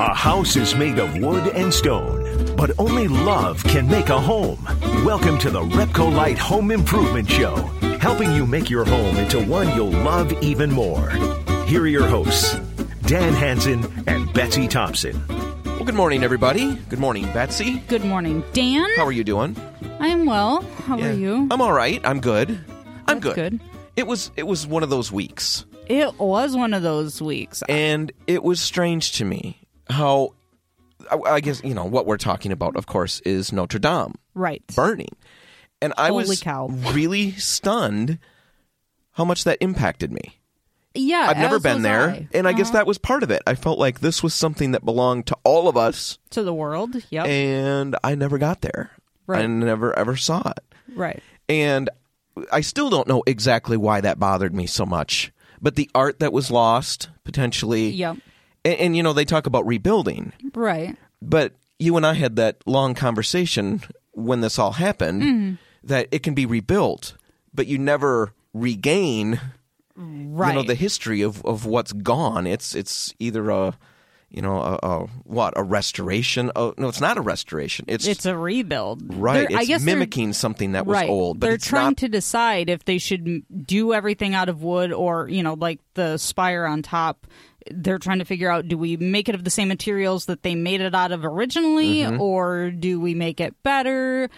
A house is made of wood and stone, but only love can make a home. Welcome to the Repcolite Home Improvement Show, helping you make your home into one you'll love even more. Here are your hosts, Dan Hanson and Betsy Thompson. Well, good morning, everybody. Good morning, Betsy. Good morning, Dan. How are you doing? I am well. How Yeah. are you? I'm all right. I'm good. I'm That's good. good. It was it was one of those weeks, It was one of those weeks. and it was strange to me how. I, guess you know what we're talking about. Of course, is Notre Dame right. burning, and I Holy was cow. really stunned how much that impacted me. Yeah. I've never been there, I. and I guess Uh-huh. that was part of it. I felt like this was something that belonged to all of us, to the world. Yep. and I never got there. Right, I never ever saw it. right. And I still don't know exactly why that bothered me so much. But the art that was lost, potentially. Yep. And, and, you know, they talk about rebuilding. Right. But you and I had that long conversation when this all happened Mm-hmm. that it can be rebuilt, but you never regain Right. you know the history of, of what's gone. It's it's either a you know a, a what a restoration. Oh no, it's not a restoration. It's it's a rebuild. right. They're- I guess mimicking something that was right. old, but they're it's trying not to decide if they should do everything out of wood or, you know, like the spire on top. They're trying to figure out do we make it of the same materials that they made it out of originally Mm-hmm. or do we make it better?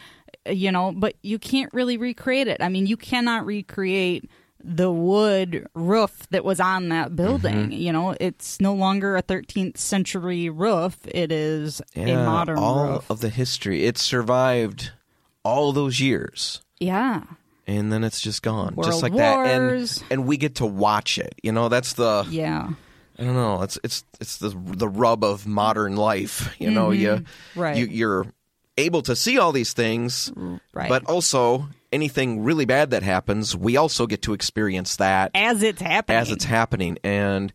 You know, but you can't really recreate it. I mean, you cannot recreate the wood roof that was on that building. Mm-hmm. You know, it's no longer a 13th century roof. It is a Yeah, modern all roof. of the history. It survived all those years. yeah. And then it's just gone, World just like that. And and we get to watch it. You know, that's the Yeah. I don't know. It's it's it's the the rub of modern life. You know, you Mm-hmm. Right. you you're able to see all these things, Right. but also anything really bad that happens, we also get to experience that as it's happening. as it's happening. And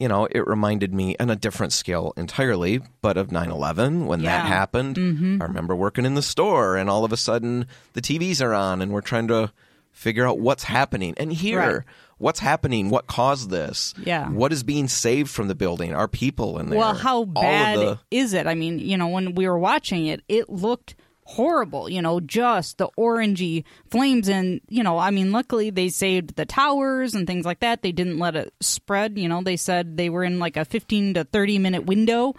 you know, it reminded me on a different scale entirely, but of 9/11 when that Yeah. Mm-hmm. happened. I remember working in the store, and all of a sudden the TVs are on, and we're trying to figure out what's happening. And here, Right. What's happening? What caused this? Yeah. What is being saved from the building? Are people in there? well, how bad is it? I mean, you know, when we were watching it, it looked horrible. You know, just the orangey flames, and you know, I mean, luckily they saved the towers and things like that. They didn't let it spread. You know, they said they were in like a fifteen to thirty minute window.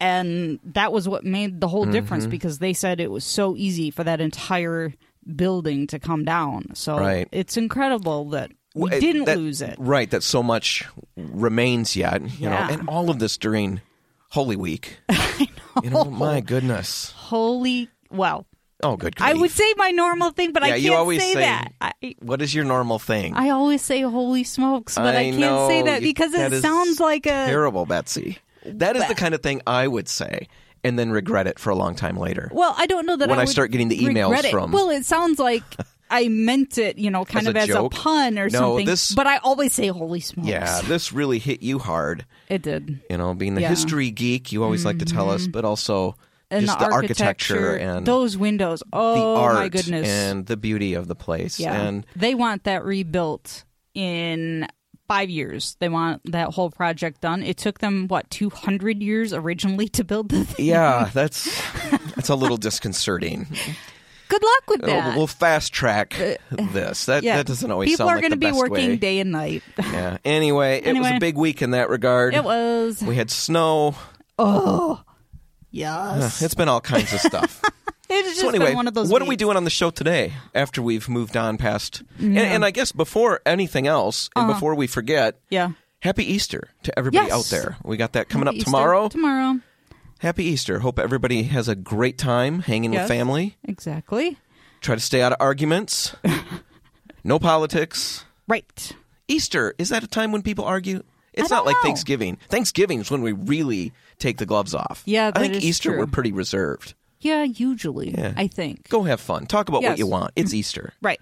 And that was what made the whole Mm-hmm. difference because they said it was so easy for that entire building to come down. So Right. it's incredible that we it- didn't that- lose it. Right, that so much remains yet, you Yeah. know, and all of this during Holy Week. I know. You know, my goodness. Holy, well, Oh, good I would say my normal thing, but I can't you always say, say- that. I, What is your normal thing? I always say "holy smokes," but I, I can't know, say that because that it sounds like a Terrible, Betsy. That is the kind of thing I would say and then regret it for a long time later. well. I don't know that When I would start getting the emails from- Well, it sounds like I meant it, you know, kind As of a as joke? a pun or No, something. this- But I always say "holy smokes." Yeah, this really hit you hard. it did. You know, being the Yeah. Mm-hmm. history geek, you always like to tell us, but also And just the, the architecture and those windows. Oh my goodness! and the beauty of the place. Yeah. And they want that rebuilt in five years. They want that whole project done. It took them what two hundred years originally to build the thing. yeah, that's that's a little disconcerting. Good luck with uh, We'll, that. we'll fast track uh, this. That yeah, that doesn't always people sound are like going to be working way. day and night. Yeah. Anyway, it was a big week in that regard. it was We had snow. Oh, uh, yes. It's been all kinds of stuff. It's just so anyway, been one of those. what are we doing on the show today? After we've moved on past, and, and I guess before anything else, and uh-huh. before we forget, Yeah. Happy Easter to everybody Yes. out there. We got that coming Happy up Easter. tomorrow. Tomorrow, Happy Easter. Hope everybody has a great time hanging Yes. with family. exactly. Try to stay out of arguments. no politics. Right. Easter is that a time when people argue? It's not like. Thanksgiving. Thanksgiving is when we really take the gloves off. Yeah, I think Easter true. we're pretty reserved. Yeah. Usually, Yeah. I think. Go have fun. Talk about what you want. It's Easter. Right.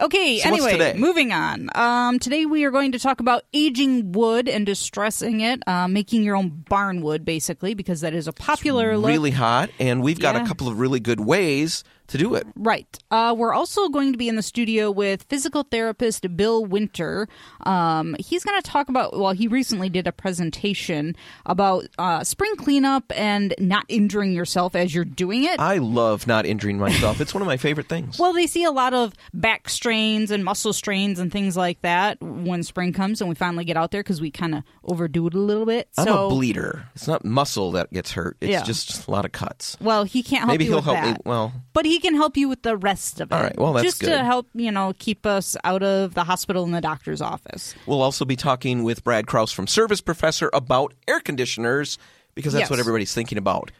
Okay, So anyway, moving on. Um, today we are going to talk about aging wood and distressing it, uh, making your own barn wood, basically, because that is a popular look. Really hot, and we've got a couple of really good ways to do it. Right. Uh, we're also going to be in the studio with physical therapist Bill Winter. Um, he's going to talk about, well, he recently did a presentation about uh, spring cleanup and not injuring yourself as you're doing it. I love not injuring myself. It's one of my favorite things. Well, they see a lot of back strains and muscle strains and things like that when spring comes and we finally get out there because we kind of overdo it a little bit. I'm so, a bleeder. It's not muscle that gets hurt. It's Yeah. just a lot of cuts. Well, he can't help Maybe he'll help that. me. Well, but he can help you with the rest of it. All right, well, that's just good. to help you know keep us out of the hospital and the doctor's office. we'll also be talking with Brad Kraus from Service Professor about air conditioners because that's Yes. what everybody's thinking about.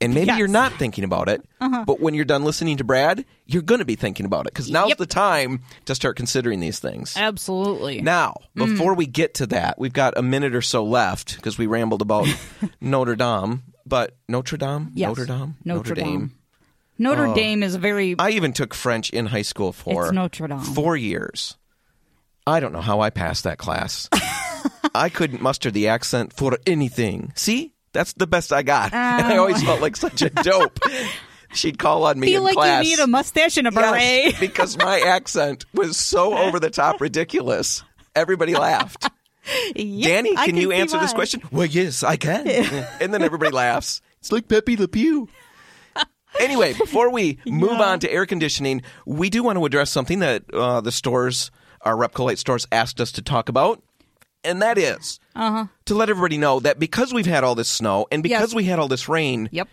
And maybe Yes. Uh-huh. you're not thinking about it, but when you're done listening to Brad, you're going to be thinking about it because now's Yep. the time to start considering these things. Absolutely. Now, Mm. before we get to that, we've got a minute or so left because we rambled about Notre Dame. But Notre Dame? Yes. Notre Dame? Notre Dame. Notre Oh. Dame is a very I even took French in high school for It's Notre Dame. four years. I don't know how I passed that class. I couldn't muster the accent for anything. See, that's the best I got, and I always oh. felt like such a dope. She'd call on me feel in like class. you need a mustache and a Yes, beret. because my accent was so over the top ridiculous. Everybody laughed. Yep, Danny, I can you answer this question? Well, yes, I can. and then everybody laughs. It's like Pepe Le Pew. Anyway, before we move on to air conditioning, we do want to address something that uh, the stores, our Repcolite stores, asked us to talk about, and that is Uh-huh. to let everybody know that because we've had all this snow and because Yes. we had all this rain, Yep.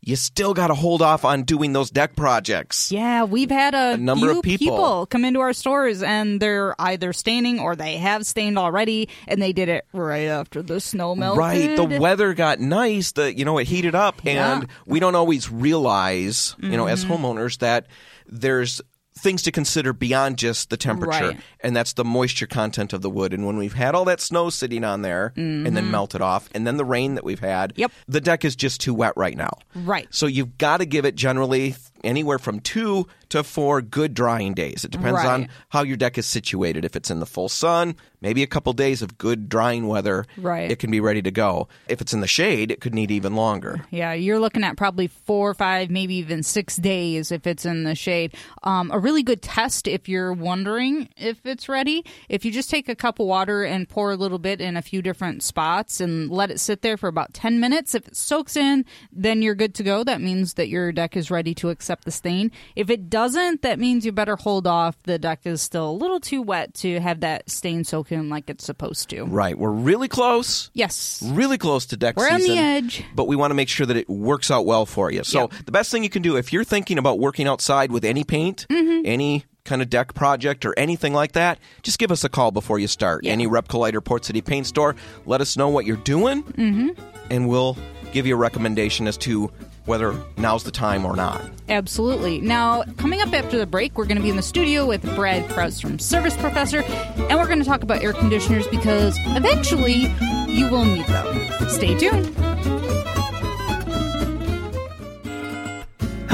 You still got to hold off on doing those deck projects. Yeah, we've had a, number few of people. come into our stores and they're either staining or they have stained already, and they did it right after the snow melted. Right. The weather got nice. The you know it heated up, Yeah. and we don't always realize, you know, as Mm-hmm. homeowners, that there's things to consider beyond just the temperature, Right. and that's the moisture content of the wood. And when we've had all that snow sitting on there and then melted off, and then the rain that we've had, Mm-hmm. Yep. the deck is just too wet right now. Right. So you've got to give it generally anywhere from two to four good drying days. It depends on how your deck is situated. If it's in the full sun, maybe a couple days of good drying weather, Right. it can be ready to go. If it's in the shade, it could need even longer. Yeah, you're looking at probably four or five, maybe even six days if it's in the shade. Um, a really good test if you're wondering if it's ready. If you just take a cup of water and pour a little bit in a few different spots and let it sit there for about 10 minutes. If it soaks in, then you're good to go. That means that your deck is ready to accept the stain. If it doesn't, that means you better hold off. The deck is still a little too wet to have that stain soak in like it's supposed to. Right. We're really close. Yes. Really close to deck We're on the edge. but we want to make sure that it works out well for you. So Yep. the best thing you can do if you're thinking about working outside with any paint, Mm-hmm. any kind of deck project or anything like that, just give us a call before you start. Yeah. Any Repcolite or Port City Paint Store, let us know what you're doing, mm-hmm. and we'll give you a recommendation as to whether now's the time or not. Absolutely. Now, coming up after the break, we're going to be in the studio with Brad Krause from Service Professor, and we're going to talk about air conditioners because eventually you will need them. Stay tuned.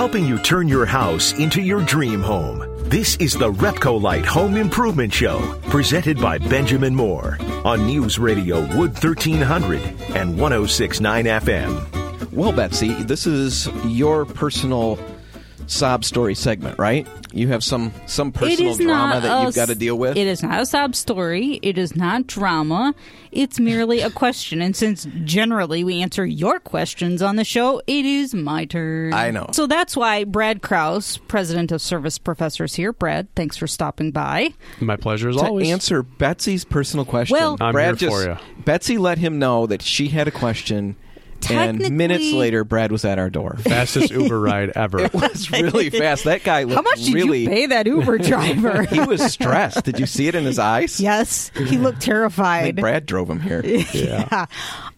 helping you turn your house into your dream home. This is the Repcolite Home Improvement Show, presented by Benjamin Moore on News Radio Wood 1300 and 1069 FM. Well, Betsy, this is your personal sob story segment, right? You have some some personal drama that a you've got to deal with. It is not a sob story. It is not drama. It's merely a question. And since generally we answer your questions on the show, it is my turn. I know. So that's why Brad Kraus, president of Service Professors here. Brad, thanks for stopping by. My pleasure as to always. answer Betsy's personal question. Well- I'm Brad here just for ya. Betsy let him know that she had a question, and Technically- minutes later, Brad was at our door. Fastest Uber ride ever. It was really fast. That guy looked How much did really. you pay that Uber driver? He was stressed. Did you see it in his eyes? yes, he looked I think terrified. Brad drove him here. Yeah.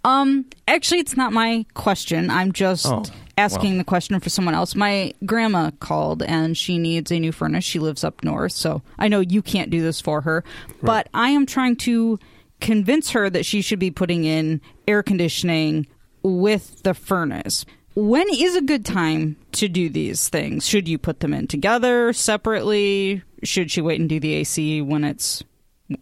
Um, actually, it's not my question. I'm just Oh, asking well. the question for someone else. My grandma called and she needs a new furnace. She lives up north, so I know you can't do this for her, but I am trying to convince her that she should be putting in air conditioning with the furnace. When is a good time to do these things? Should you put them in together, separately? Should she wait and do the AC when it's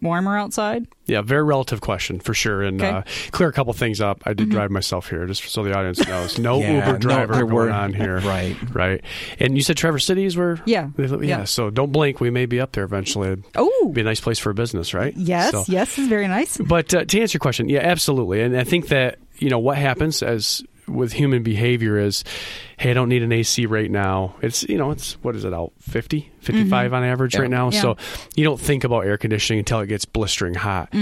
warmer outside? Yeah, very relative question for sure. And Okay. uh, clear a couple things up. I did drive myself here, just so the audience knows. No Yeah, Uber driver there going were- on here. right. Right. And you said Traverse City is where? Yeah. Yeah. Yeah. So don't blink. We may be up there eventually. It'd Oh, be a nice place for a business, right? yes, So- yes, is very nice. But uh, to answer your question, yeah, absolutely. And I think that, you know, what happens as with human behavior is, hey, I don't need an AC right now. It's, you know, it's, what is it out? 50, 55 on average Yeah. right now. Yeah. So you don't think about air conditioning until it gets blistering hot.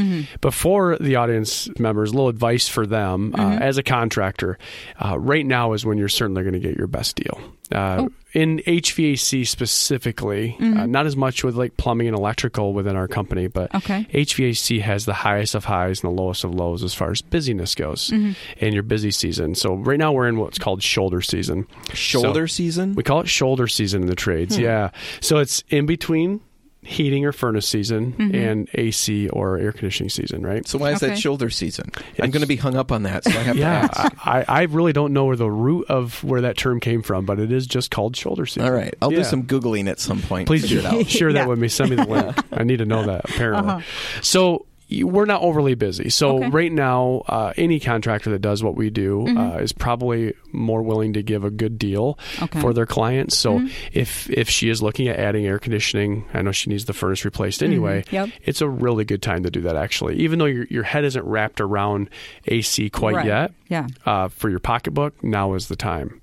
But for the audience members, a little advice for them uh, as a contractor, uh, right now is when you're certainly going to get your best deal. Uh, In HVAC specifically, uh, not as much with like plumbing and electrical within our company, but Okay. HVAC has the highest of highs and the lowest of lows as far as busyness goes in your busy season. So right now we're in what's called shoulder season. Shoulder So- season? We call it shoulder season in the trades. Yeah. So it's in between heating or furnace season and AC or air conditioning season, right? So why is that shoulder season? I'm going to be hung up on that, so I have yeah, to ask. I, I really don't know where the root of where that term came from, but it is just called shoulder season. All right, I'll do some googling at some point. Please do figure it out. Share that Yeah. with me. Send me the link. I need to know that. Apparently, Uh-huh. so y- we're not overly busy. So Okay. right now, uh, any contractor that does what we do Mm-hmm. uh, is probably more willing to give a good deal Okay. Mm-hmm. for their clients. So if if she is looking at adding air conditioning, I know she needs the furnace replaced anyway. Mm-hmm. Yep. It's a really good time to do that. Actually, even though your your head isn't wrapped around AC quite Right. yet, Yeah. uh, for your pocketbook, now is the time.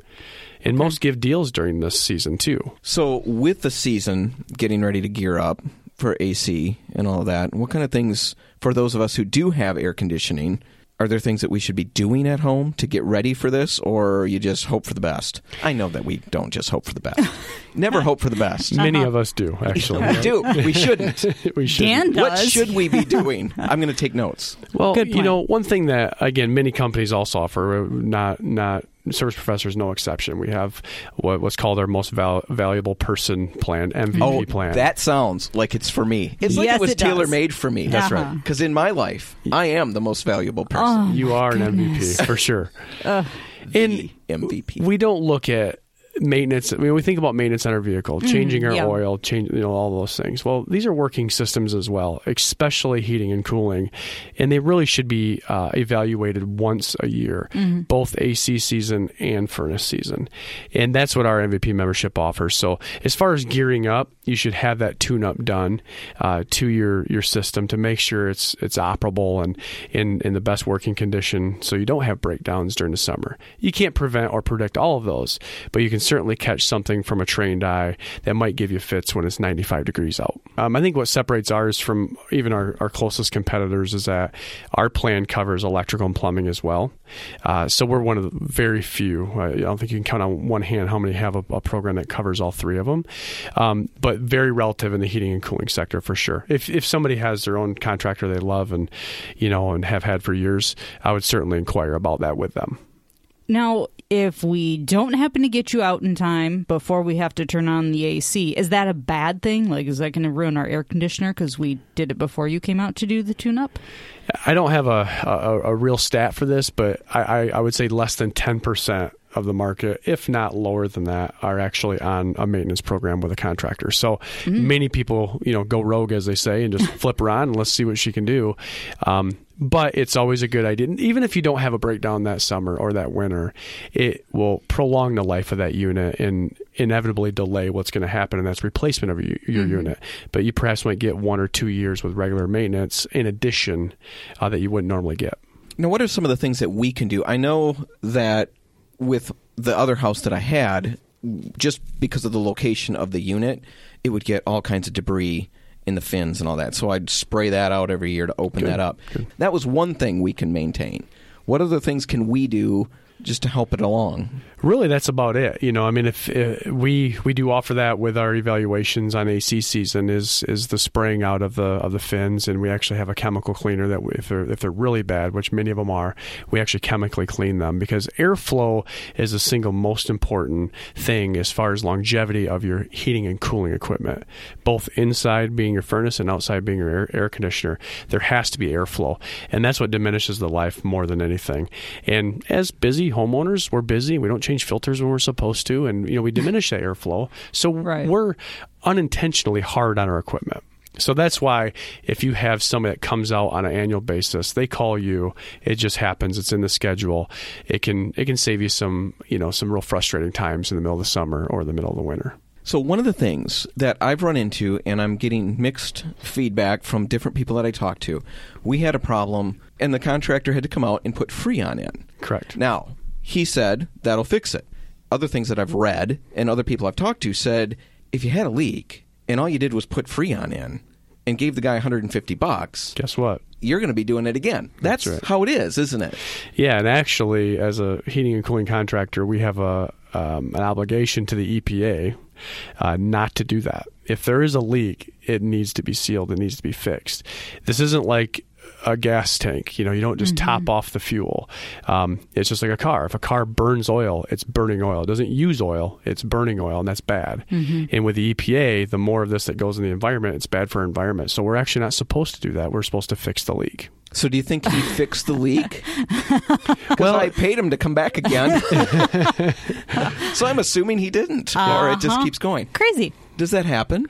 And most give deals during this season too. So with the season getting ready to gear up for AC and all of that, what kind of things for those of us who do have air conditioning? Are there things that we should be doing at home to get ready for this, or you just hope for the best? I know that we don't just hope for the best. Never hope for the best. Many of us do, actually. We do. We shouldn't. we should. Dan What does. should we be doing? I'm going to take notes. Well, Good you know, one thing that again many companies also offer, uh, not not service professors, no exception. We have what, what's called our most val- valuable person plan, MVP Oh, plan. that sounds like it's for me. It's like Yes, it was tailor made for me. That's right. Because in my life, I am the most valuable person. you are an MVP for sure. The MVP. we don't look at maintenance. I mean, we think about maintenance on our vehicle, changing our yeah. oil, change, you know, all those things. Well, these are working systems as well, especially heating and cooling, and they really should be uh, evaluated once a year, both AC season and furnace season, and that's what our MVP membership offers. So, as far as gearing up, you should have that tune-up done uh, to your your system to make sure it's it's operable and in in the best working condition, so you don't have breakdowns during the summer. You can't prevent or predict all of those, but you can certainly catch something from a trained eye that might give you fits when it's 95 degrees out. Um, I think what separates ours from even our, our closest competitors is that our plan covers electrical and plumbing as well. Uh, so we're one of the very few. I don't think you can count on one hand how many have a, a program that covers all three of them. Um, but very relative in the heating and cooling sector for sure. If if somebody has their own contractor they love and you know and have had for years, I would certainly inquire about that with them. Now, if we don't happen to get you out in time before we have to turn on the AC, is that a bad thing? Like, is that going to ruin our air conditioner because we did it before you came out to do the tune up? I don't have a, a, a real stat for this, but I, I, I would say less than 10% of the market, if not lower than that, are actually on a maintenance program with a contractor. So many people, you know, go rogue, as they say, and just flip her on and let's see what she can do. Um, but it's always a good idea. And even if you don't have a breakdown that summer or that winter, it will prolong the life of that unit and inevitably delay what's going to happen, and that's replacement of your, your unit. But you perhaps might get one or two years with regular maintenance in addition uh, that you wouldn't normally get. Now, what are some of the things that we can do? I know that with the other house that I had, just because of the location of the unit, it would get all kinds of debris in the fins and all that. So I'd spray that out every year to open that up. That was one thing we can maintain. What other things can we do just to help it along? Really, that's about it. You know, I mean, if uh, we we do offer that with our evaluations on AC season is is the spraying out of the of the fins, and we actually have a chemical cleaner that we, if they're if they're really bad, which many of them are, we actually chemically clean them because airflow is the single most important thing as far as longevity of your heating and cooling equipment, both inside being your furnace and outside being your air, air conditioner. There has to be airflow, and that's what diminishes the life more than anything. And as busy homeowners, we're busy. We don't change filters when we're supposed to, and you know we diminish that airflow. So Right. we're unintentionally hard on our equipment. So that's why if you have somebody that comes out on an annual basis, they call you. It just happens. It's in the schedule. It can it can save you some you know some real frustrating times in the middle of the summer or the middle of the winter. So one of the things that I've run into, and I'm getting mixed feedback from different people that I talk to, we had a problem, and the contractor had to come out and put Freon in. Correct. Now he said that'll fix it. Other things that I've read and other people I've talked to said if you had a leak and all you did was put Freon in and gave the guy 150 bucks, Guess what? you're going to be doing it again. That's, That's right. how it is, isn't it? Yeah, and actually, as a heating and cooling contractor, we have a um, an obligation to the EPA uh, not to do that. If there is a leak, it needs to be sealed. It needs to be fixed. This isn't like a gas tank. You know, you don't just top off the fuel. Um, it's just like a car. If a car burns oil, it's burning oil. It doesn't use oil, it's burning oil, and that's bad. And with the EPA, the more of this that goes in the environment, it's bad for our environment. So we're actually not supposed to do that. We're supposed to fix the leak. So do you think he fixed the leak? Well, I paid him to come back again. so I'm assuming he didn't, or it just Uh-huh. keeps going. Crazy. Does that happen?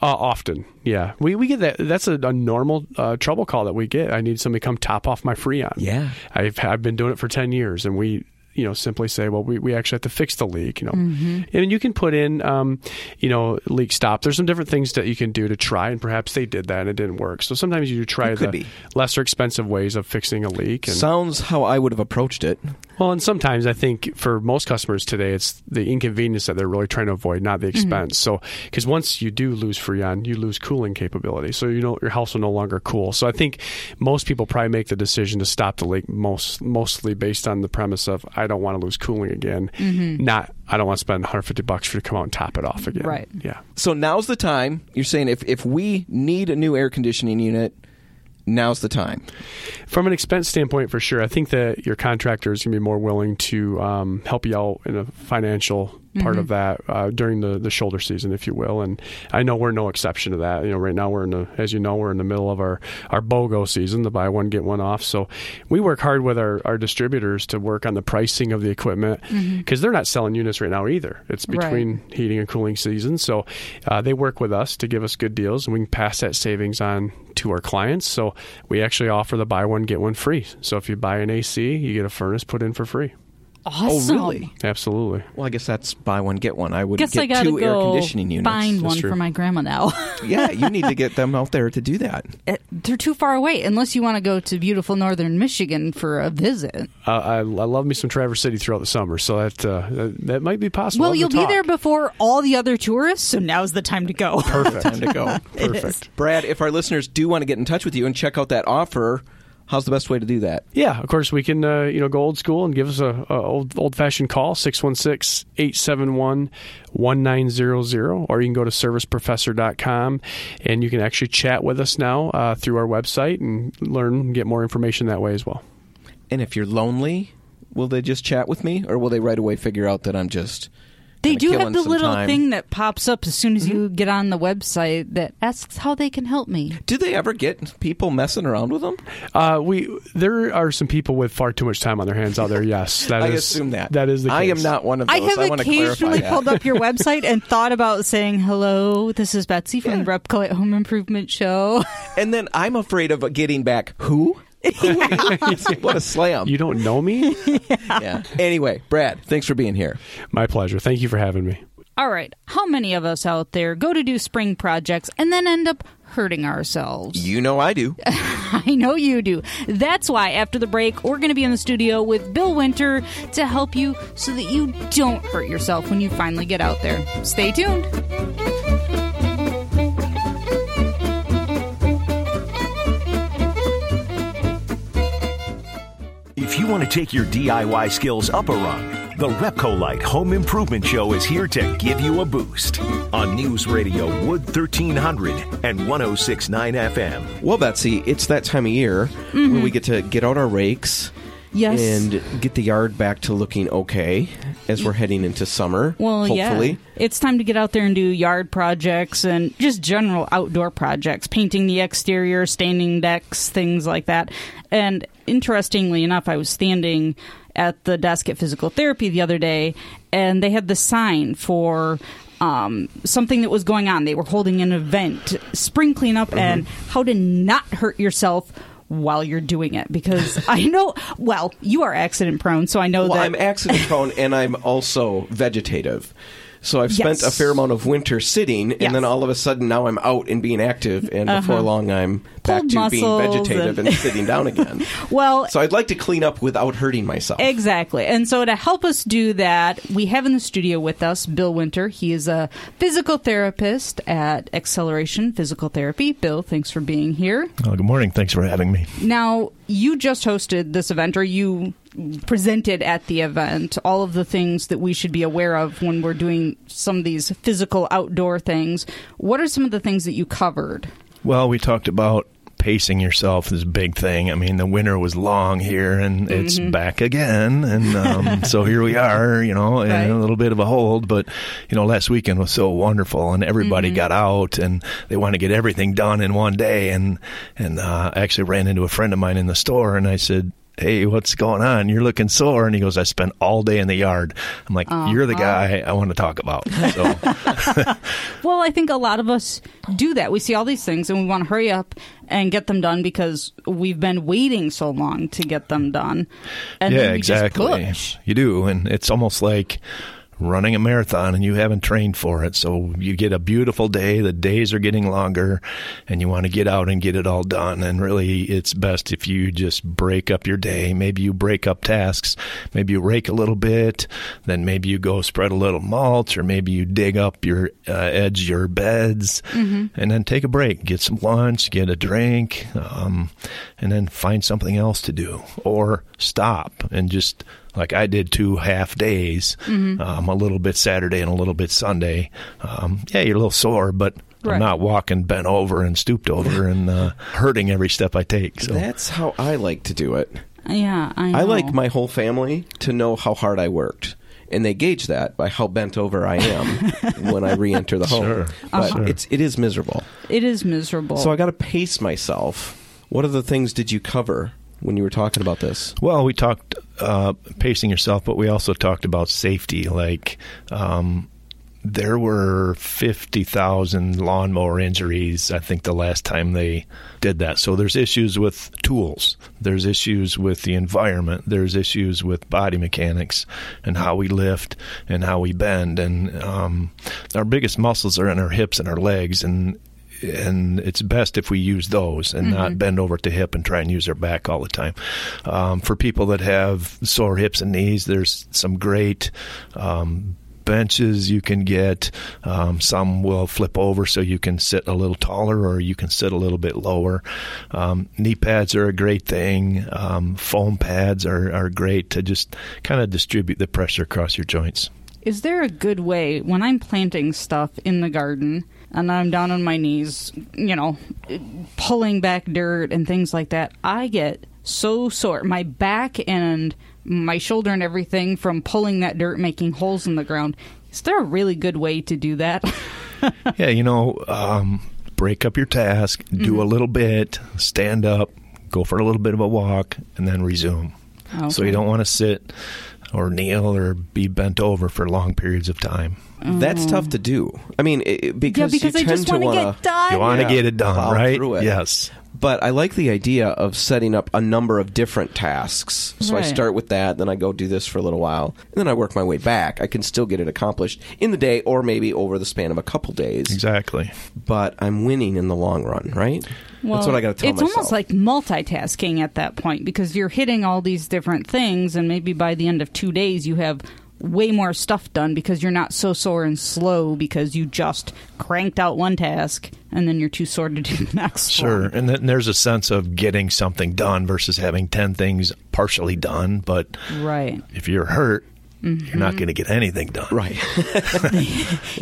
Uh, often, yeah. We we get that. That's a, a normal uh, trouble call that we get. I need somebody to come top off my Freon. Yeah. I've I've been doing it for ten years, and we you know simply say, well, we, we actually have to fix the leak. You know, and you can put in um, you know leak stop. There's some different things that you can do to try, and perhaps they did that and it didn't work. So sometimes you try the be. lesser expensive ways of fixing a leak. And, Sounds how I would have approached it. well, and sometimes I think for most customers today, it's the inconvenience that they're really trying to avoid, not the expense. So, because once you do lose Freon, you lose cooling capability. So you know your house will no longer cool. So I think most people probably make the decision to stop the leak most mostly based on the premise of I don't want to lose cooling again, not I don't want to spend 150 bucks for you to come out and top it off again. Right. Yeah. So now's the time. You're saying if, if we need a new air conditioning unit, now's the time. From an expense standpoint, for sure, I think that your contractor is going to be more willing to um, help you out in a financial part of that uh, during the, the shoulder season, if you will. And I know we're no exception to that. You know, right now we're in the, as you know, we're in the middle of our, our BOGO season, the buy one, get one off. So we work hard with our, our distributors to work on the pricing of the equipment because they're not selling units right now either. It's Right. between heating and cooling seasons. So uh, they work with us to give us good deals and we can pass that savings on to our clients. So we actually offer the buy one, get one free. So if you buy an AC, you get a furnace put in for free. Awesome. Oh, really? Absolutely. Well, I guess that's buy one get one. I would Guess get I gotta two air go conditioning units. find one true. for my grandma now. yeah, you need to get them out there to do that. It- They're too far away unless you want to go to beautiful northern Michigan for a visit. Uh, I, I love me some Traverse City throughout the summer, so that uh, that, that might be possible. Well, you'll be there before all the other tourists, so now's the time to go. Perfect. Time to go. Perfect. Brad, if our listeners do want to get in touch with you and check out that offer, how's the best way to do that? Yeah, of course we can uh, you know go old school and give us a, a old old fashioned call 616-871-1900 or you can go to serviceprofessor.com and you can actually chat with us now uh, through our website and learn and get more information that way as well. And if you're lonely, will they just chat with me, or will they right away figure out that I'm just They do have the little time? thing that pops up as soon as you get on the website that asks how they can help me. Do they ever get people messing around with them? Uh, we there are some people with far too much time on their hands out there. Yes, that I is- assume that. that is the case. I am not one of those. I have want to clarify occasionally that. pulled up your website and thought about saying, hello, this is Betsy from the Repcolite Home Improvement Show. and then I'm afraid of getting back. Who? Who what a slam! You don't know me? yeah. Anyway, Brad, thanks for being here. My pleasure. Thank you for having me. All right, how many of us out there go to do spring projects and then end up hurting ourselves? You know I do. I know you do. That's why after the break, we're going to be in the studio with Bill Winter to help you so that you don't hurt yourself when you finally get out there. Stay tuned. Want to take your DIY skills up a rung, the Repcolite Home Improvement Show is here to give you a boost on News Radio Wood 1300 and 1069 FM. Well, Betsy, it's that time of year when mm-hmm. we get to get out our rakes Yes. and get the yard back to looking okay as we're heading into summer. Well, hopefully. yeah. It's time to get out there and do yard projects and just general outdoor projects, painting the exterior, staining decks, things like that. And interestingly enough, I was standing at the desk at physical therapy the other day, and they had the sign for um, something that was going on. They were holding an event, spring cleanup, mm-hmm. and how to not hurt yourself while you're doing it because I know well you are accident prone so I know well, that I'm accident prone and I'm also vegetative so I've spent yes. a fair amount of winter sitting, and yes. then all of a sudden now I'm out and being active, and uh-huh. before long I'm back Pulled to being vegetative and, and sitting down again. well, so I'd like to clean up without hurting myself. Exactly. And so to help us do that, we have in the studio with us Bill Winter. He is a physical therapist at Acceleration Physical Therapy. Bill, thanks for being here. Oh, good morning. Thanks for having me. Now, you just hosted this event, or you presented at the event all of the things that we should be aware of when we're doing some of these physical outdoor things. What are some of the things that you covered? Well, we talked about pacing yourself is a big thing. I mean, the winter was long here, and it's mm-hmm. back again, and um, so here we are. You know, right. a little bit of a hold, but you know, last weekend was so wonderful, and everybody mm-hmm. got out, and they want to get everything done in one day. And and uh, I actually ran into a friend of mine in the store, and I said, hey, what's going on? You're looking sore. And he goes, I spent all day in the yard. I'm like, uh-huh. you're the guy I want to talk about. So. well, I think a lot of us do that. We see all these things and we want to hurry up and get them done because we've been waiting so long to get them done. And yeah, exactly. You do. And it's almost like, running a marathon and you haven't trained for it. So you get a beautiful day, the days are getting longer, and you want to get out and get it all done. And really, it's best if you just break up your day. Maybe you break up tasks. Maybe you rake a little bit, then maybe you go spread a little mulch, or maybe you dig up your uh, edge your beds, mm-hmm. and then take a break, get some lunch, get a drink, um, and then find something else to do, or stop and just like I did two half days, mm-hmm. um, a little bit Saturday and a little bit Sunday. Um, yeah, you're a little sore, but right. I'm not walking bent over and stooped over and uh, hurting every step I take. So that's how I like to do it. Yeah, I, I like my whole family to know how hard I worked and they gauge that by how bent over I am when I re-enter the home. Sure. But uh-huh. it's it is miserable. It is miserable. So I got to pace myself. What other things did you cover when you were talking about this? Well, we talked uh, pacing yourself, but we also talked about safety. Like um, there were fifty thousand lawnmower injuries. I think the last time they did that. So there's issues with tools. There's issues with the environment. There's issues with body mechanics and how we lift and how we bend. And um, our biggest muscles are in our hips and our legs. And and it's best if we use those and mm-hmm. not bend over to hip and try and use our back all the time. Um, for people that have sore hips and knees, there's some great um, benches you can get. Um, some will flip over so you can sit a little taller or you can sit a little bit lower. Um, knee pads are a great thing. Um, foam pads are, are great to just kind of distribute the pressure across your joints. Is there a good way when I'm planting stuff in the garden? And I'm down on my knees, you know, pulling back dirt and things like that, I get so sore. My back and my shoulder and everything from pulling that dirt, making holes in the ground. Is there a really good way to do that? yeah, you know, um, break up your task, do mm-hmm. a little bit, stand up, go for a little bit of a walk, and then resume. Okay. So you don't want to sit or kneel or be bent over for long periods of time. That's mm. tough to do. I mean, it, because, yeah, because you I tend to want to you want to yeah, get it done, right? It. Yes. But I like the idea of setting up a number of different tasks. So right. I start with that, then I go do this for a little while, and then I work my way back. I can still get it accomplished in the day or maybe over the span of a couple days. Exactly. But I'm winning in the long run, right? Well, That's what I got to tell it's myself. almost like multitasking at that point because you're hitting all these different things, and maybe by the end of two days, you have way more stuff done because you're not so sore and slow because you just cranked out one task and then you're too sore to do the next sure one. and then there's a sense of getting something done versus having 10 things partially done but right if you're hurt Mm-hmm. you're not going to get anything done. Right.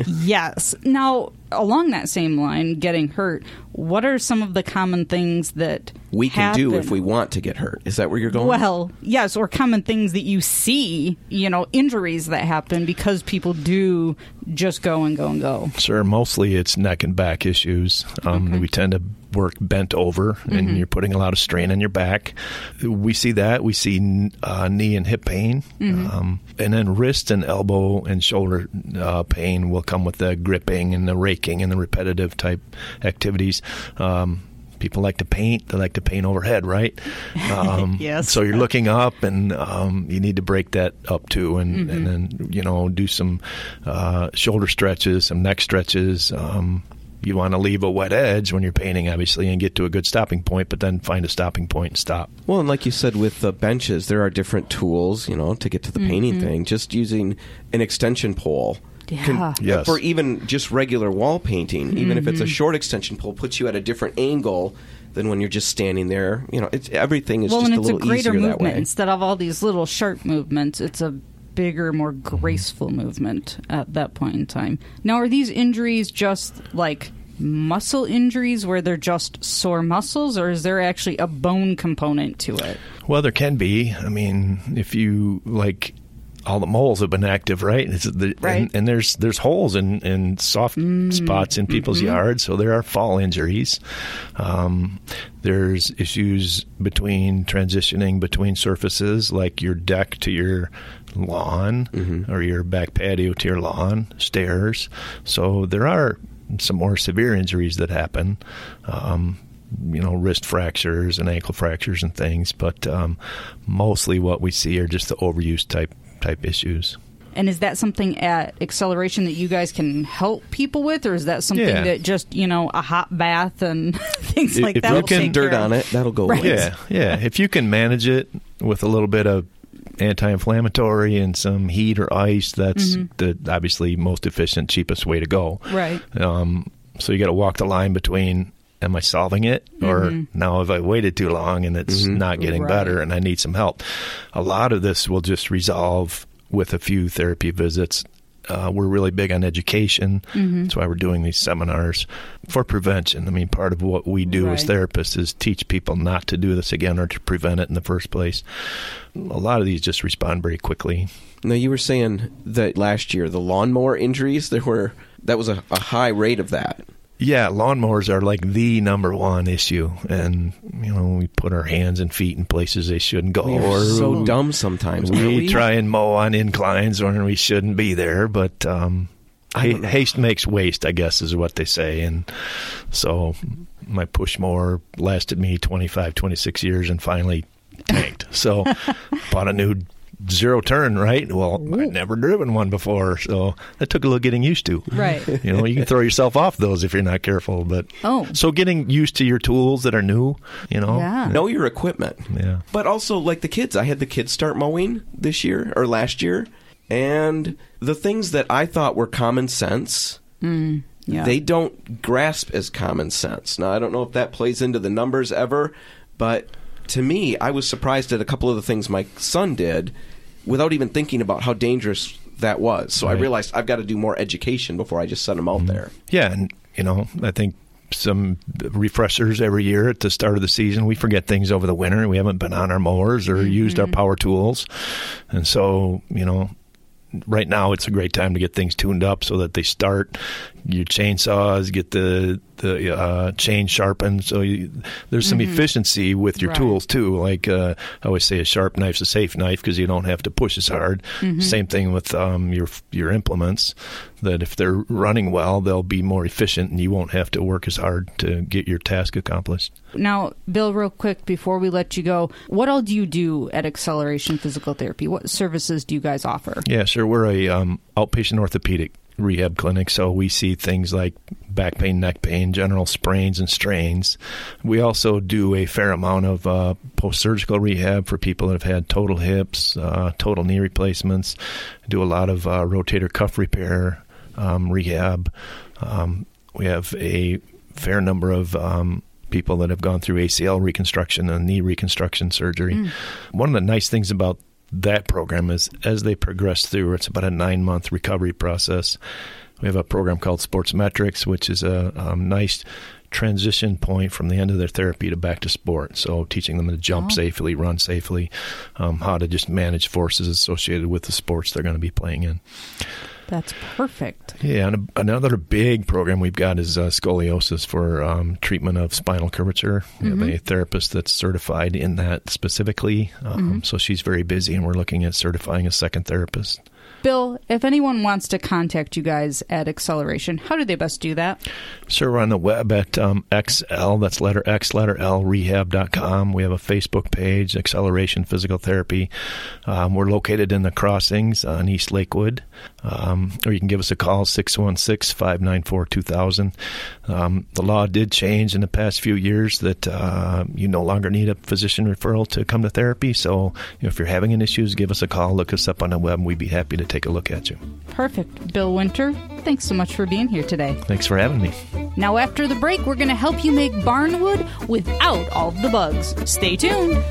yes. Now, along that same line, getting hurt, what are some of the common things that we can happen? do if we want to get hurt? Is that where you're going? Well, yes, or common things that you see, you know, injuries that happen because people do just go and go and go. Sure. Mostly it's neck and back issues. Um, okay. We tend to work bent over and Mm-hmm. you're putting a lot of strain on your back. We see that. We see uh, knee and hip pain. Mm-hmm. Um, and then wrist and elbow and shoulder uh, pain will come with the gripping and the raking and the repetitive type activities. Um, people like to paint. They like to paint overhead, right? Um, Yes. So you're looking up, and um, you need to break that up too, and, and then you know do some uh, shoulder stretches, some neck stretches. Um, you want to leave a wet edge when you're painting, obviously, and get to a good stopping point, but then find a stopping point and stop. Well, and like you said with the benches, there are different tools, you know, to get to the painting mm-hmm. thing. Just using an extension pole. Yeah. Yes. For even just regular wall painting, even if it's a mm-hmm. short extension pole, puts you at a different angle than when you're just standing there. You know, it's everything is well, just and a it's a little greater easier that movement way. instead of all these little sharp movements. It's a bigger, more graceful movement at that point in time. Now, are these injuries just like muscle injuries where they're just sore muscles, or is there actually a bone component to it? Well, there can be. I mean, if you like, all the moles have been active, right? It's the, Right. And, and there's there's holes in, in soft spots in people's yards, so there are fall injuries. Um, there's issues between transitioning between surfaces, like your deck to your lawn or your back patio to your lawn, stairs. So there are some more severe injuries that happen. Um, you know, wrist fractures and ankle fractures and things, but um, mostly what we see are just the overuse type type issues. And is that something at acceleration that you guys can help people with, or is that something Yeah. that just you know a hot bath and things If- like if that? you can- take Dirt on it, that'll go Right. away. Yeah, yeah. If you can manage it with a little bit of anti-inflammatory and some heat or ice, that's the obviously most efficient, cheapest way to go. Right. Um, so you got to walk the line between am I solving it or mm-hmm. now have I waited too long and it's mm-hmm. not getting Right. better and I need some help. A lot of this will just resolve with a few therapy visits. Uh, we're really big on education. Mm-hmm. That's why we're doing these seminars for prevention. I mean, part of what we do as therapists is teach people not to do this again or to prevent it in the first place. A lot of these just respond very quickly. Now you were saying that last year the lawnmower injuries there were that was a, a high rate of that. Yeah, lawnmowers are like the number one issue, and you know we put our hands and feet in places they shouldn't go, We're or so dumb sometimes. we we try and mow on inclines when we shouldn't be there. But um, haste makes waste, I guess, is what they say, and so my push mower lasted me 25, 26 years, and finally tanked. So bought a new zero turn, right? Well, I'd never driven one before, so that took a little getting used to. Right. You know, you can throw yourself off those if you're not careful. But Oh. so getting used to your tools that are new, you know, Yeah. know your equipment. yeah. But also, like the kids, I had the kids start mowing this year or last year, and the things that I thought were common sense, mm, Yeah. they don't grasp as common sense. Now, I don't know if that plays into the numbers ever, but to me, I was surprised at a couple of the things my son did without even thinking about how dangerous that was. So I realized I've got to do more education before I just send them out mm-hmm. there. Yeah, and you know, I think some refreshers every year at the start of the season. We forget things over the winter. We haven't been on our mowers or mm-hmm. used our power tools, and so you know. Right now, it's a great time to get things tuned up so that they start. Your chainsaws get the the uh, chain sharpened, so you, there's some efficiency with your Right. tools too. Like uh, I always say, a sharp knife's a safe knife because you don't have to push as hard. Same thing with um, your your implements. That if they're running well, they'll be more efficient, and you won't have to work as hard to get your task accomplished. Now, Bill, real quick before we let you go, what all do you do at Acceleration Physical Therapy? What services do you guys offer? Yeah, sure. We're a um, outpatient orthopedic rehab clinic, so we see things like back pain, neck pain, general sprains and strains. We also do a fair amount of uh, post surgical rehab for people that have had total hips, uh, total knee replacements. Do a lot of uh, rotator cuff repair um, rehab. Um, we have a fair number of um, people that have gone through ACL reconstruction and knee reconstruction surgery. One of the nice things about that program is as they progress through, it's about a nine month recovery process. We have a program called Sportsmetrics, which is a um, nice transition point from the end of their therapy to back to sport. So, teaching them to jump Oh. safely, run safely, um, how to just manage forces associated with the sports they're going to be playing in. That's perfect. Yeah, and a, another big program we've got is uh, scoliosis for um, treatment of spinal curvature. We have a therapist that's certified in that specifically. Um, So she's very busy, and we're looking at certifying a second therapist. Bill, if anyone wants to contact you guys at Acceleration, how do they best do that? So we're on the web at um, XL, that's letter X, letter L, rehab.com. We have a Facebook page, Acceleration Physical Therapy. Um, we're located in the crossings on East Lakewood. Um, or you can give us a call, 616 594 2000. Um, The law did change in the past few years that uh, you no longer need a physician referral to come to therapy. So you know, if you're having an issues, give us a call, look us up on the web, and we'd be happy to take a look at you. Perfect. Bill Winter, thanks so much for being here today. Thanks for having me. Now, after the break, we're going to help you make barnwood without all the bugs. Stay tuned.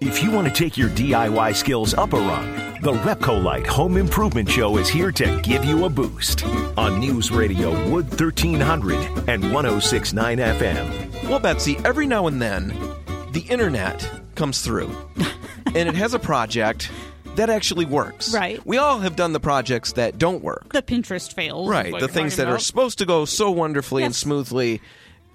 If you want to take your DIY skills up a rung, the Repcolite Home Improvement Show is here to give you a boost on News Radio Wood 1300 and 1069 FM. Well, Betsy, every now and then, the internet comes through, and it has a project that actually works. Right. We all have done the projects that don't work. The Pinterest fails. Right. The things talking that are supposed to go so wonderfully and smoothly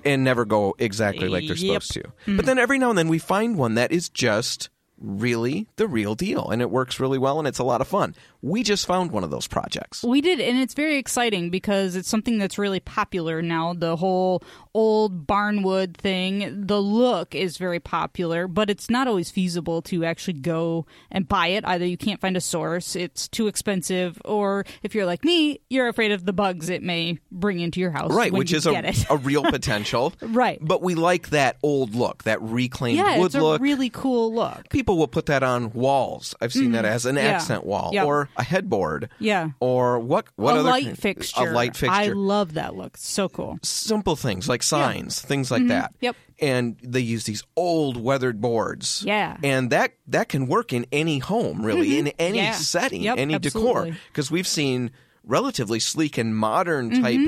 and never go exactly like they're Yep. supposed to. But hmm. then every now and then we find one that is just really the real deal and it works really well and it's a lot of fun. We just found one of those projects. We did, and it's very exciting because it's something that's really popular now. The whole old barnwood thing, the look is very popular, but it's not always feasible to actually go and buy it. Either you can't find a source, it's too expensive, or if you're like me, you're afraid of the bugs it may bring into your house. Right, when which is a, a real potential. Right. But we like that old look, that reclaimed yeah, wood it's a look. really cool look. People will put that on walls. I've seen that as an Mm-hmm. Yeah. accent wall Yep. or a headboard. Yeah. Or what what a other light fixture. A light fixture. I love that look. So cool. simple things like signs, things like that. Mm-hmm. Yep. And they use these old weathered boards. Yeah. And that that can work in any home, really, in any Mm-hmm. Yeah. setting, Yep, any decor. Because we've seen relatively sleek and modern type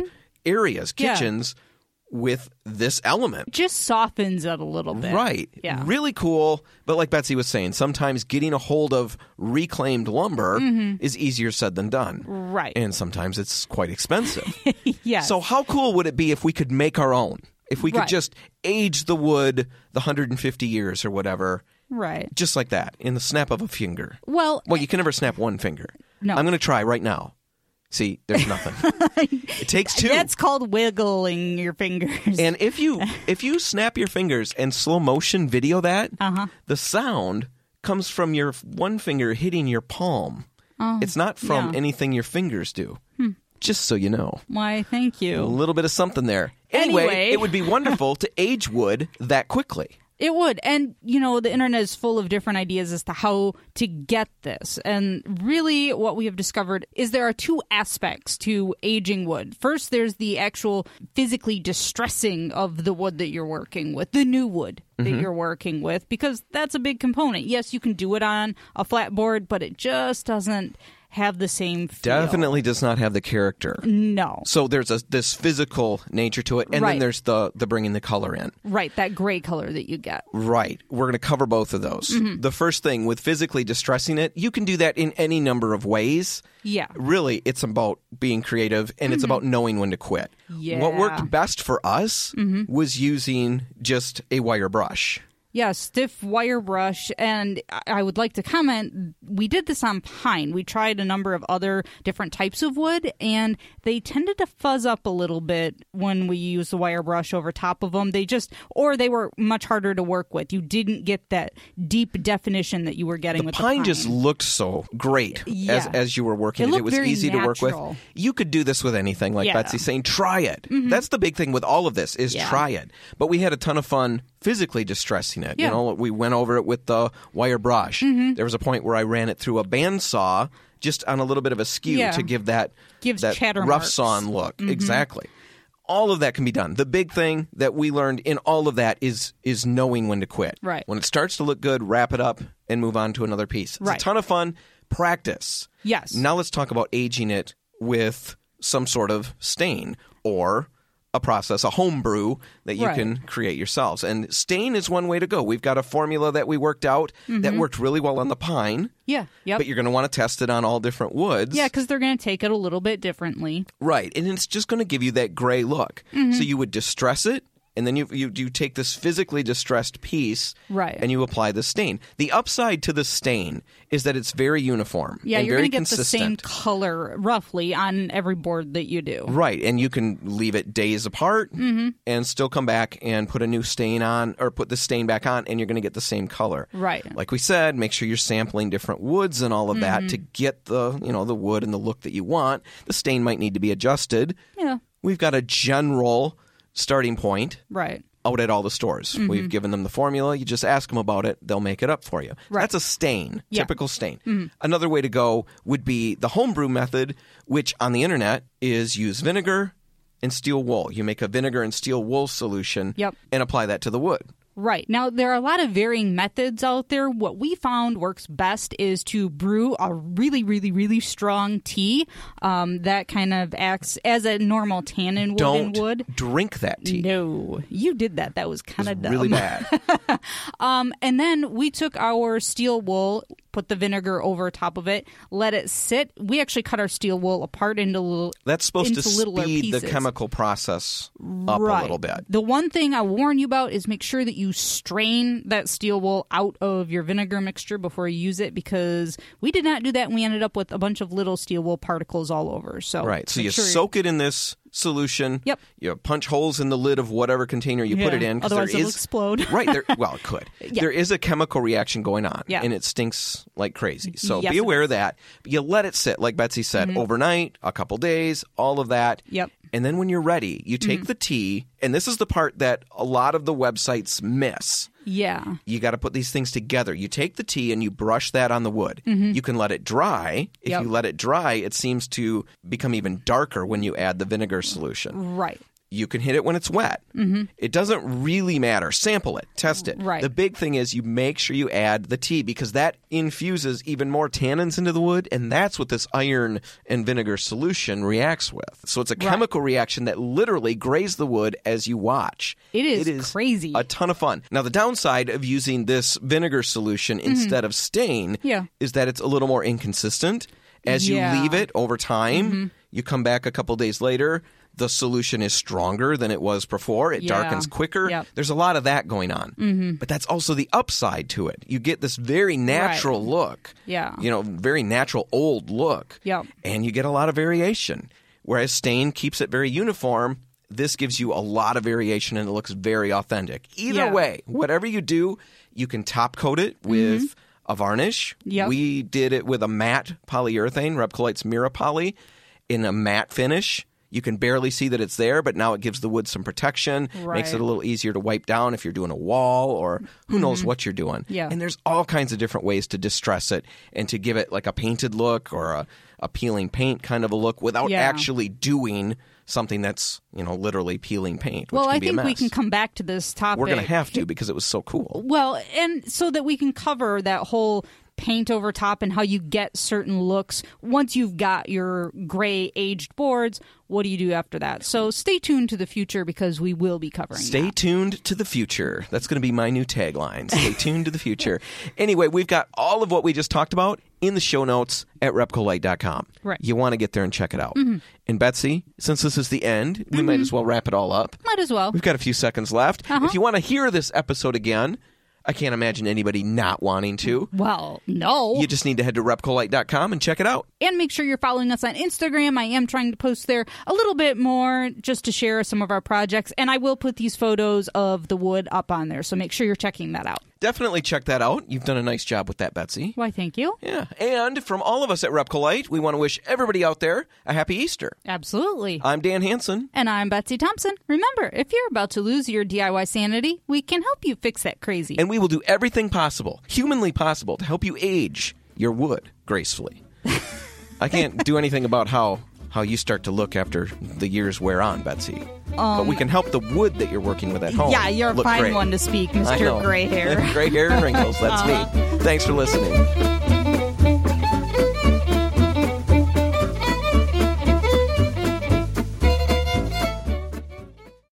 areas, Mm-hmm. Yeah. With this element. Just softens it a little bit. Right. Yeah. Really cool. But like Betsy was saying, sometimes getting a hold of reclaimed lumber is easier said than done. Mm-hmm. Right. And sometimes it's quite expensive. yeah. So how cool would it be if we could make our own? If we could Right. just age the wood the 150 years or whatever, right. just like that, in the snap of a finger. Well, Well, you can never snap one finger. No. I'm going to try right now. See, there's nothing. it takes two. That's called wiggling your fingers. and if you if you snap your fingers and slow motion video that, Uh-huh. the sound comes from your one finger hitting your palm. it's not from Oh, yeah. Hmm. anything your fingers do. Just so you know. Why, thank you. A little bit of something there. Anyway, Anyway. it would be wonderful to age wood that quickly. It would. And, you know, the internet is full of different ideas as to how to get this. And really, what we have discovered is there are two aspects to aging wood. First, there's the actual physically distressing of the wood that you're working with, the new wood that mm-hmm. you're working with, because that's a big component. Yes, you can do it on a flat board, but it just doesn't have the same feel. Definitely does not have the character. No. So there's a, this physical nature to it, and then there's the the bringing the color in. Right, that gray color that you get. Right. We're going to cover both of those. Mm-hmm. The first thing with physically distressing it, you can do that in any number of ways. Yeah. Mm-hmm. Really, it's about being creative and it's about knowing when to quit. What Yeah. Mm-hmm. worked best for us was using just a wire brush. Yeah, stiff wire brush. And I- would like to comment we did this on pine. We tried a number of other different types of wood, and they tended to fuzz up a little bit when we used the wire brush over top of them. They just, or they were much harder to work with. You didn't get that deep definition that you were getting The with pine, the pine. just looked so great as Yeah. as you were working It it. It was very easy to work with. natural. You could do this with anything, like Yeah. Mm-hmm. Betsy's saying. Try it. That's the big thing with all of this is Yeah. try it. But we had a ton of fun physically distressing it. You Yeah. Mm-hmm. know, we went over it with the wire brush. There was a point where I ran it through a bandsaw just on a little bit of a skew Yeah. to give that Gives that rough marks. Mm-hmm. sawn look. Exactly. All of that can be done. The big thing that we learned in all of that is is knowing when to quit. Right. When it starts to look good, wrap it up and move on to another piece. It's Right. a ton of fun. Practice. Yes. Now let's talk about aging it with some sort of stain or a process, a homebrew that you Right. can create yourselves. And stain is one way to go. We've got a formula that we worked out that worked really well on the pine, Yeah. Yep. but you're going to want to test it on all different woods. yeah, because they're going to take it a little bit differently. Right. And it's just going to give you that gray look. Mm-hmm. So you would distress it. And then you, you you take this physically distressed piece, Right. and you apply the stain. The upside to the stain is that it's very uniform. Yeah, and you're very going to get the same color roughly on every board that you do. Right, and you can leave it days apart Mm-hmm. and still come back and put a new stain on or put the stain back on, and you're going to get the same color. Right. Mm-hmm. Like we said, make sure you're sampling different woods and all of that to get the you know the wood and the look that you want. The stain might need to be adjusted. Yeah. We've got a general starting point Right. out at all the stores. Mm-hmm. We've given them the formula. You just ask them about it. They'll make it up for you. Right. That's a stain, Yeah. Mm-hmm. typical stain. Another way to go would be the homebrew method, which on the internet is use vinegar and steel wool. You make a vinegar and steel wool solution Yep. and apply that to the wood. Right. Now, there are a lot of varying methods out there. What we found works best is to brew a really, really, really strong tea um, that kind of acts as a normal tannin wood Don't wood. drink that tea. No, you did that. That was kind of dumb. Really bad. Um, and then we took our steel wool, put the vinegar over top of it, let it sit. We actually cut our steel wool apart into little. That's supposed to speed the chemical process up right. a little bit. The one thing I warn you about is make sure that you strain that steel wool out of your vinegar mixture before you use it because we did not do that and we ended up with a bunch of little steel wool particles all over. So Right. So you sure- soak it in this solution. Yep. You punch holes in the lid of whatever container you put Yeah. it in. 'cause Otherwise there it'll explode. right. There, well, it could. Yeah. There is a chemical reaction going on, Yeah. and it stinks like crazy. So Yes, be aware of. Mm-hmm. that. You let it sit, like Betsy said, overnight, a couple days, all of that. Yep. And then when you're ready, you take Mm-hmm. the tea, and this is the part that a lot of the websites miss Yeah. you got to put these things together. You take the tea and you brush that on the wood. You can let it dry. If Mm-hmm. Yep. you let it dry, it seems to become even darker when you add the vinegar solution. Right. You can hit it when it's wet. Mm-hmm. It doesn't really matter. Sample it, test it. Right. The big thing is you make sure you add the tea because that infuses even more tannins into the wood, and that's what this iron and vinegar solution reacts with. So it's a chemical reaction that literally grays the wood as you watch. It is It is crazy. a ton of fun. Now, the downside of using this vinegar solution instead of stain Mm-hmm. Yeah. is that it's a little more inconsistent. As you Yeah. Mm-hmm. leave it over time, you come back a couple days later, the solution is stronger than it was before. It Yeah. darkens quicker. Yep. There's a lot of that going on. Mm-hmm. But that's also the upside to it. You get this very natural look. Yeah. You know, very natural old look. Yep. And you get a lot of variation. Whereas stain keeps it very uniform. This gives you a lot of variation and it looks very authentic. Either Yeah. way, whatever you do, you can top coat it with a varnish. Mm-hmm. Yep. We did it with a matte polyurethane, Repcolite's Mira Poly, in a matte finish. You can barely see that it's there, but now it gives the wood some protection. Makes it a little easier to wipe down if you're doing a wall or who knows what you're doing. Mm-hmm. Yeah. And there's all kinds of different ways to distress it and to give it like a painted look or a, a peeling paint kind of a look without Yeah. actually doing something that's, you know, literally peeling paint. Which Well, I think we can come back to this topic. We're going to have to because it was so cool. Well, and so that we can cover that whole paint over top and how you get certain looks once you've got your gray aged boards. What do you do after that? So stay tuned to the future because we will be covering Stay that. tuned to the future. That's going to be my new tagline. Stay tuned to the future. Anyway, we've got all of what we just talked about in the show notes at repcolite.com. Right. You want to get there and check it out. And Betsy, since this is the end, we might as well wrap it all up. Might as well. We've got a few seconds left. Uh-huh. If you want to hear this episode again, I can't imagine anybody not wanting to. Well, no. You just need to head to repcolite.com and check it out. and make sure you're following us on Instagram. I am trying to post there a little bit more just to share some of our projects. And I will put these photos of the wood up on there. So make sure you're checking that out. Definitely check that out. You've done a nice job with that, Betsy. Why, thank you. Yeah. And from all of us at Repcolite, we want to wish everybody out there a happy Easter. Absolutely. I'm Dan Hansen. And I'm Betsy Thompson. Remember, if you're about to lose your DIY sanity, we can help you fix that crazy. And we will do everything possible, humanly possible, to help you age your wood gracefully. I can't do anything about how how you start to look after the years wear on, Betsy. but we can help the wood that you're working with at home. Um, yeah, you're a fine great. one to speak, Mr. Gray Hair. Gray hair and wrinkles. That's me. Thanks for listening.